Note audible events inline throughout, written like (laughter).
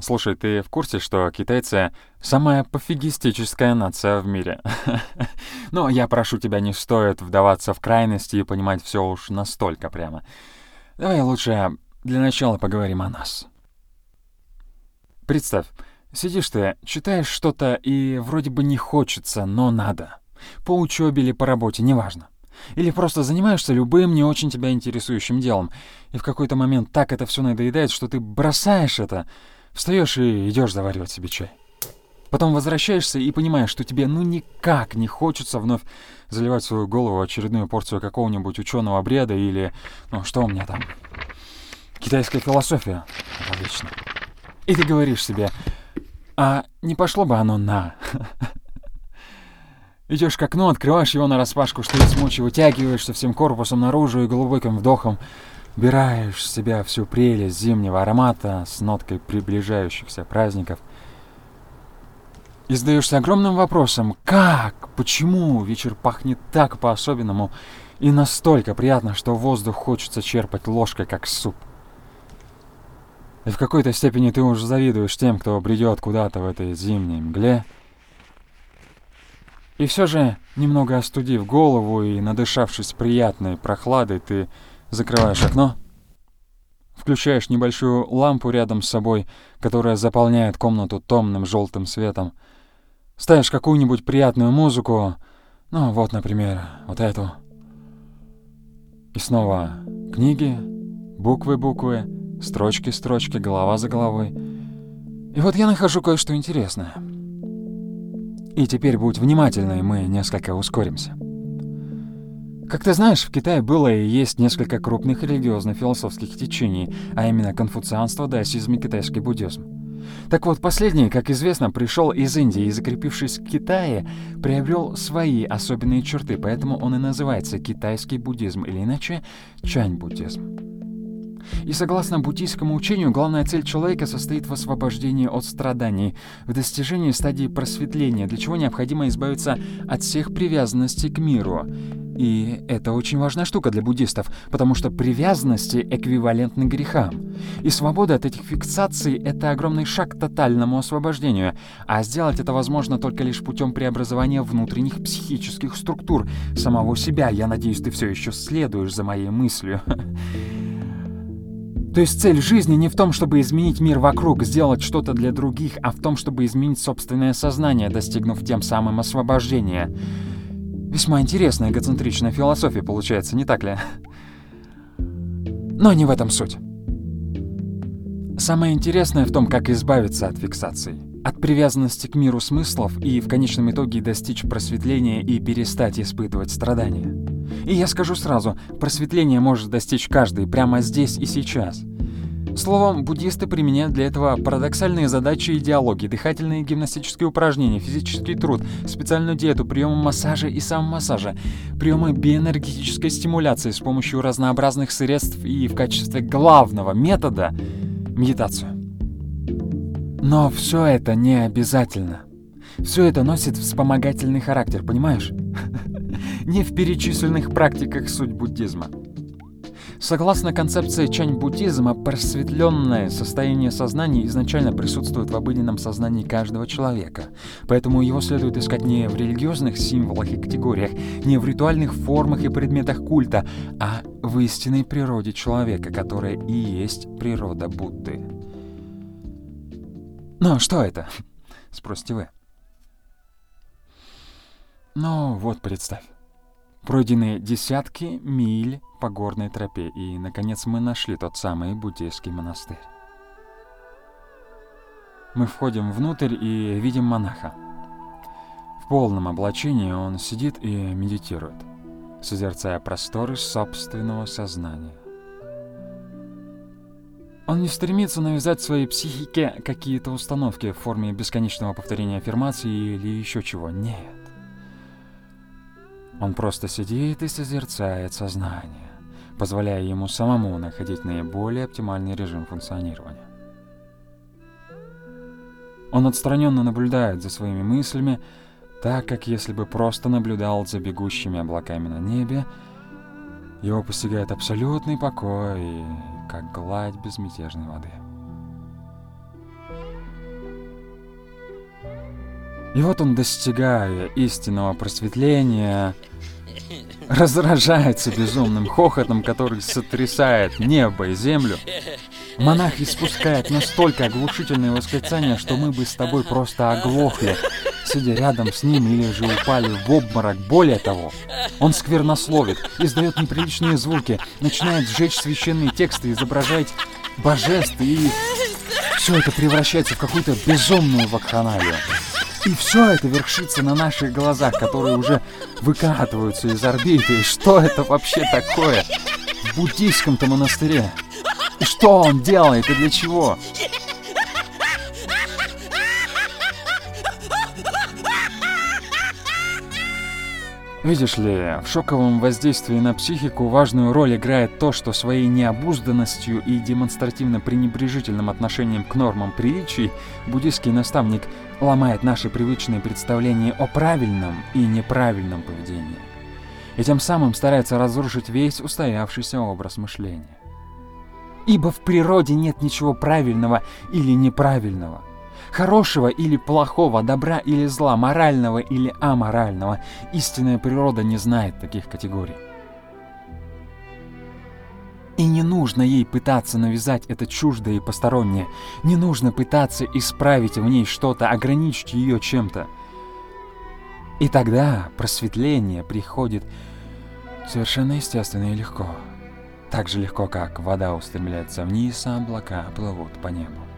Слушай, ты в курсе, что китайцы — самая пофигистическая нация в мире? (laughs) Но я прошу тебя, не стоит вдаваться в крайности и понимать все уж настолько прямо. Давай лучше для начала поговорим о нас. Представь, сидишь ты, читаешь что-то и вроде бы не хочется, но надо. По учебе или по работе, неважно. Или просто занимаешься любым не очень тебя интересующим делом, и в какой-то момент так это все надоедает, что ты бросаешь это — Встаешь и идешь заваривать себе чай. Потом возвращаешься и понимаешь, что тебе ну никак не хочется вновь заливать свою голову очередную порцию какого-нибудь ученого бреда или, ну что у меня там, китайская философия. Отлично. И ты говоришь себе, а не пошло бы оно на. (laughs) Идешь к окну, открываешь его на распашку, что из мочи вытягиваешься всем корпусом наружу и глубоким вдохом Вбираешь в себя всю прелесть зимнего аромата с ноткой приближающихся праздников. И задаешься огромным вопросом, как, почему вечер пахнет так по-особенному и настолько приятно, что воздух хочется черпать ложкой, как суп. И в какой-то степени ты уже завидуешь тем, кто бредет куда-то в этой зимней мгле. И все же, немного остудив голову и надышавшись приятной прохладой, ты закрываешь окно, включаешь небольшую лампу рядом с собой, которая заполняет комнату томным желтым светом, ставишь какую-нибудь приятную музыку, ну вот, например, вот эту. И снова книги, буквы-буквы, строчки-строчки, голова за головой. И вот я нахожу кое-что интересное. И теперь будь внимательной, мы несколько ускоримся. Как ты знаешь, в Китае было и есть несколько крупных религиозно-философских течений, а именно конфуцианство, даосизм и китайский буддизм. Так вот, последний, как известно, пришел из Индии и, закрепившись в Китае, приобрел свои особенные черты, поэтому он и называется китайский буддизм, или иначе чань-буддизм. И согласно буддийскому учению, главная цель человека состоит в освобождении от страданий, в достижении стадии просветления, для чего необходимо избавиться от всех привязанностей к миру и это очень важная штука для буддистов, потому что привязанности эквивалентны грехам. И свобода от этих фиксаций — это огромный шаг к тотальному освобождению, а сделать это возможно только лишь путем преобразования внутренних психических структур самого себя. Я надеюсь, ты все еще следуешь за моей мыслью. (laughs) То есть цель жизни не в том, чтобы изменить мир вокруг, сделать что-то для других, а в том, чтобы изменить собственное сознание, достигнув тем самым освобождения. Весьма интересная эгоцентричная философия получается, не так ли? Но не в этом суть. Самое интересное в том, как избавиться от фиксаций, от привязанности к миру смыслов и в конечном итоге достичь просветления и перестать испытывать страдания. И я скажу сразу, просветление может достичь каждый прямо здесь и сейчас. Словом, буддисты применяют для этого парадоксальные задачи идеологии, дыхательные гимнастические упражнения, физический труд, специальную диету, приемы массажа и самомассажа, приемы биоэнергетической стимуляции с помощью разнообразных средств и в качестве главного метода — медитацию. Но все это не обязательно. Все это носит вспомогательный характер, понимаешь? (laughs) Не в перечисленных практиках суть буддизма. Согласно концепции чань-буддизма, просветленное состояние сознания изначально присутствует в обыденном сознании каждого человека. Поэтому его следует искать не в религиозных символах и категориях, не в ритуальных формах и предметах культа, а в истинной природе человека, которая и есть природа Будды. «Ну, что это?» — спросите вы. Ну, вот представь. Пройдены десятки миль по горной тропе, и, наконец, мы нашли тот самый буддийский монастырь. Мы входим внутрь и видим монаха. В полном облачении он сидит и медитирует, созерцая просторы собственного сознания. Он не стремится навязать своей психике какие-то установки в форме бесконечного повторения аффирмаций или еще чего. Нет. Он просто сидит и созерцает сознание, позволяя ему самому находить наиболее оптимальный режим функционирования. Он отстраненно наблюдает за своими мыслями, так как если бы просто наблюдал за бегущими облаками на небе, его постигает абсолютный покой, как гладь безмятежной воды. И вот он, достигая истинного просветления, разражается безумным хохотом, который сотрясает небо и землю. Монах испускает настолько оглушительные восклицания, что мы бы с тобой просто оглохли, сидя рядом с ним или же упали в обморок. Более того, он сквернословит, издает неприличные звуки, начинает сжечь священные тексты, изображать божеств, и все это превращается в какую-то безумную вакханалию. И все это вершится на наших глазах, которые уже выкатываются из орбиты. И что это вообще такое? В буддийском-то монастыре. И что он делает и для чего? Видишь ли, в шоковом воздействии на психику важную роль играет то, что своей необузданностью и демонстративно пренебрежительным отношением к нормам приличий буддийский наставник ломает наши привычные представления о правильном и неправильном поведении. И тем самым старается разрушить весь устоявшийся образ мышления. Ибо в природе нет ничего правильного или неправильного – Хорошего или плохого, добра или зла, морального или аморального. Истинная природа не знает таких категорий. И не нужно ей пытаться навязать это чуждое и постороннее. Не нужно пытаться исправить в ней что-то, ограничить ее чем-то. И тогда просветление приходит совершенно естественно и легко. Так же легко, как вода устремляется вниз, а облака плывут по небу.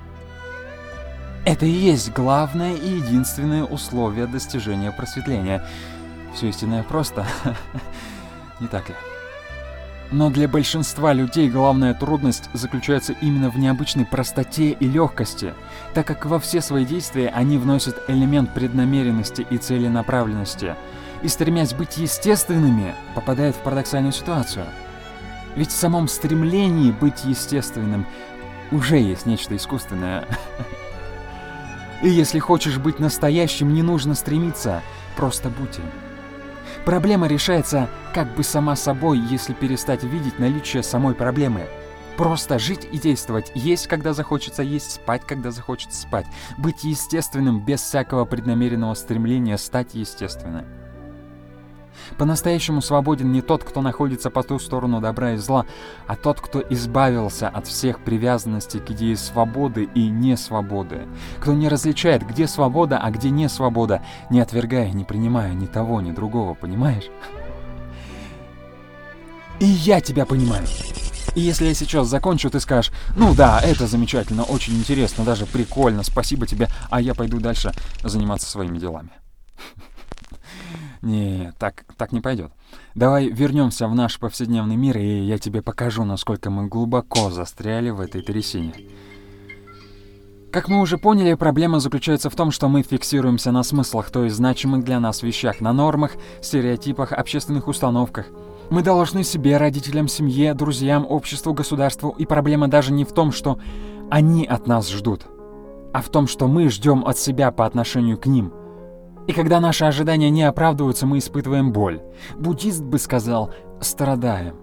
Это и есть главное и единственное условие достижения просветления. Все истинное просто, (laughs) не так ли? Но для большинства людей главная трудность заключается именно в необычной простоте и легкости, так как во все свои действия они вносят элемент преднамеренности и целенаправленности, и стремясь быть естественными, попадают в парадоксальную ситуацию. Ведь в самом стремлении быть естественным уже есть нечто искусственное. (laughs) И если хочешь быть настоящим, не нужно стремиться, просто будь им. Проблема решается как бы сама собой, если перестать видеть наличие самой проблемы. Просто жить и действовать, есть, когда захочется есть, спать, когда захочется спать, быть естественным без всякого преднамеренного стремления стать естественным. По-настоящему свободен не тот, кто находится по ту сторону добра и зла, а тот, кто избавился от всех привязанностей к идее свободы и несвободы. Кто не различает, где свобода, а где не свобода, не отвергая, не принимая ни того, ни другого, понимаешь? И я тебя понимаю. И если я сейчас закончу, ты скажешь, ну да, это замечательно, очень интересно, даже прикольно, спасибо тебе, а я пойду дальше заниматься своими делами. Не, так, так не пойдет. Давай вернемся в наш повседневный мир, и я тебе покажу, насколько мы глубоко застряли в этой трясине. Как мы уже поняли, проблема заключается в том, что мы фиксируемся на смыслах, то есть значимых для нас вещах, на нормах, стереотипах, общественных установках. Мы должны себе, родителям, семье, друзьям, обществу, государству, и проблема даже не в том, что они от нас ждут, а в том, что мы ждем от себя по отношению к ним – и когда наши ожидания не оправдываются, мы испытываем боль. Буддист бы сказал «страдаем».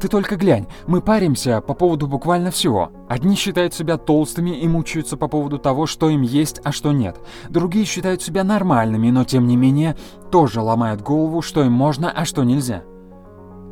Ты только глянь, мы паримся по поводу буквально всего. Одни считают себя толстыми и мучаются по поводу того, что им есть, а что нет. Другие считают себя нормальными, но тем не менее тоже ломают голову, что им можно, а что нельзя.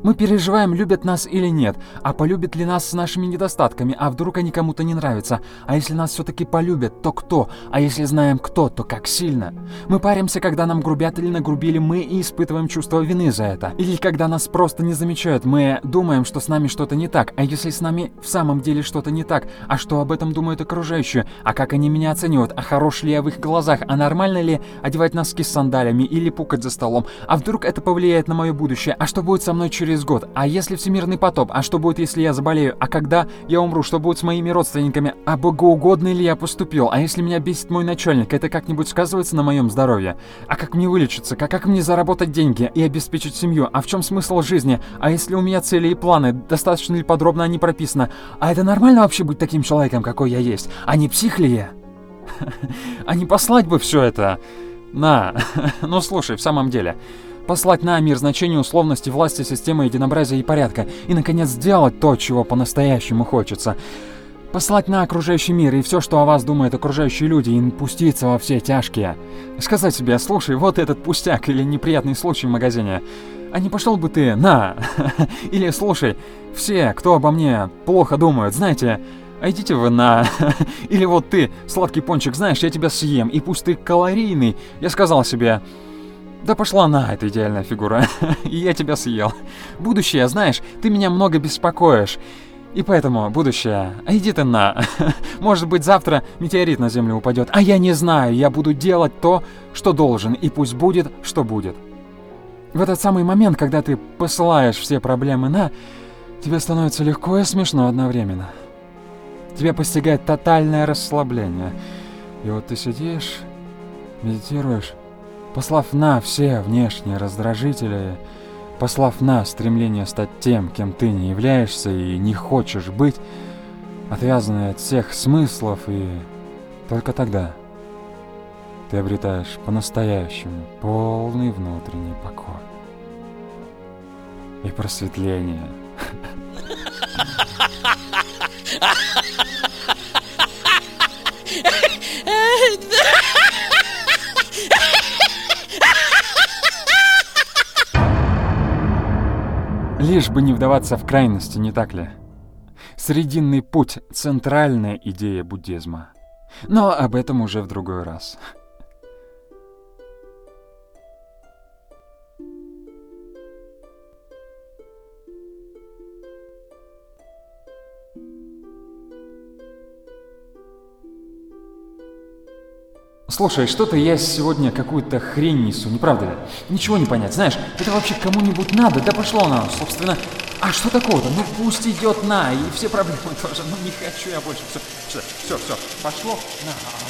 Мы переживаем, любят нас или нет, а полюбят ли нас с нашими недостатками, а вдруг они кому-то не нравятся, а если нас все-таки полюбят, то кто, а если знаем кто, то как сильно. Мы паримся, когда нам грубят или нагрубили мы и испытываем чувство вины за это. Или когда нас просто не замечают, мы думаем, что с нами что-то не так, а если с нами в самом деле что-то не так, а что об этом думают окружающие, а как они меня оценивают, а хорош ли я в их глазах, а нормально ли одевать носки с сандалями или пукать за столом, а вдруг это повлияет на мое будущее, а что будет со мной через через год? А если всемирный потоп? А что будет, если я заболею? А когда я умру? Что будет с моими родственниками? А богоугодно ли я поступил? А если меня бесит мой начальник? Это как-нибудь сказывается на моем здоровье? А как мне вылечиться? Как, как мне заработать деньги и обеспечить семью? А в чем смысл жизни? А если у меня цели и планы? Достаточно ли подробно они прописаны? А это нормально вообще быть таким человеком, какой я есть? А не псих ли я? (laughs) А не послать бы все это? На, (laughs) ну слушай, в самом деле, послать на мир значение условности власти, системы единообразия и порядка, и, наконец, сделать то, чего по-настоящему хочется. Послать на окружающий мир и все, что о вас думают окружающие люди, и пуститься во все тяжкие. Сказать себе, слушай, вот этот пустяк или неприятный случай в магазине. А не пошел бы ты на? (laughs) Или слушай, все, кто обо мне плохо думают, знаете, а идите вы на... (laughs) Или вот ты, сладкий пончик, знаешь, я тебя съем, и пусть ты калорийный. Я сказал себе, да пошла на, это идеальная фигура. (laughs) и я тебя съел. Будущее, знаешь, ты меня много беспокоишь. И поэтому, будущее, а иди ты на. (laughs) Может быть, завтра метеорит на Землю упадет, а я не знаю, я буду делать то, что должен, и пусть будет, что будет. В этот самый момент, когда ты посылаешь все проблемы на, тебе становится легко и смешно одновременно. Тебя постигает тотальное расслабление. И вот ты сидишь, медитируешь, послав на все внешние раздражители, послав на стремление стать тем, кем ты не являешься и не хочешь быть, отвязанный от всех смыслов, и только тогда ты обретаешь по-настоящему полный внутренний покой и просветление. (laughs) Лишь бы не вдаваться в крайности, не так ли? Срединный путь — центральная идея буддизма. Но об этом уже в другой раз. Слушай, что-то я сегодня какую-то хрень несу, не правда ли? Ничего не понять, знаешь, это вообще кому-нибудь надо? Да пошло оно, собственно. А что такого-то? Ну пусть идет на, и все проблемы (laughs) тоже. Ну не хочу я больше. Все, все, все, все. пошло на.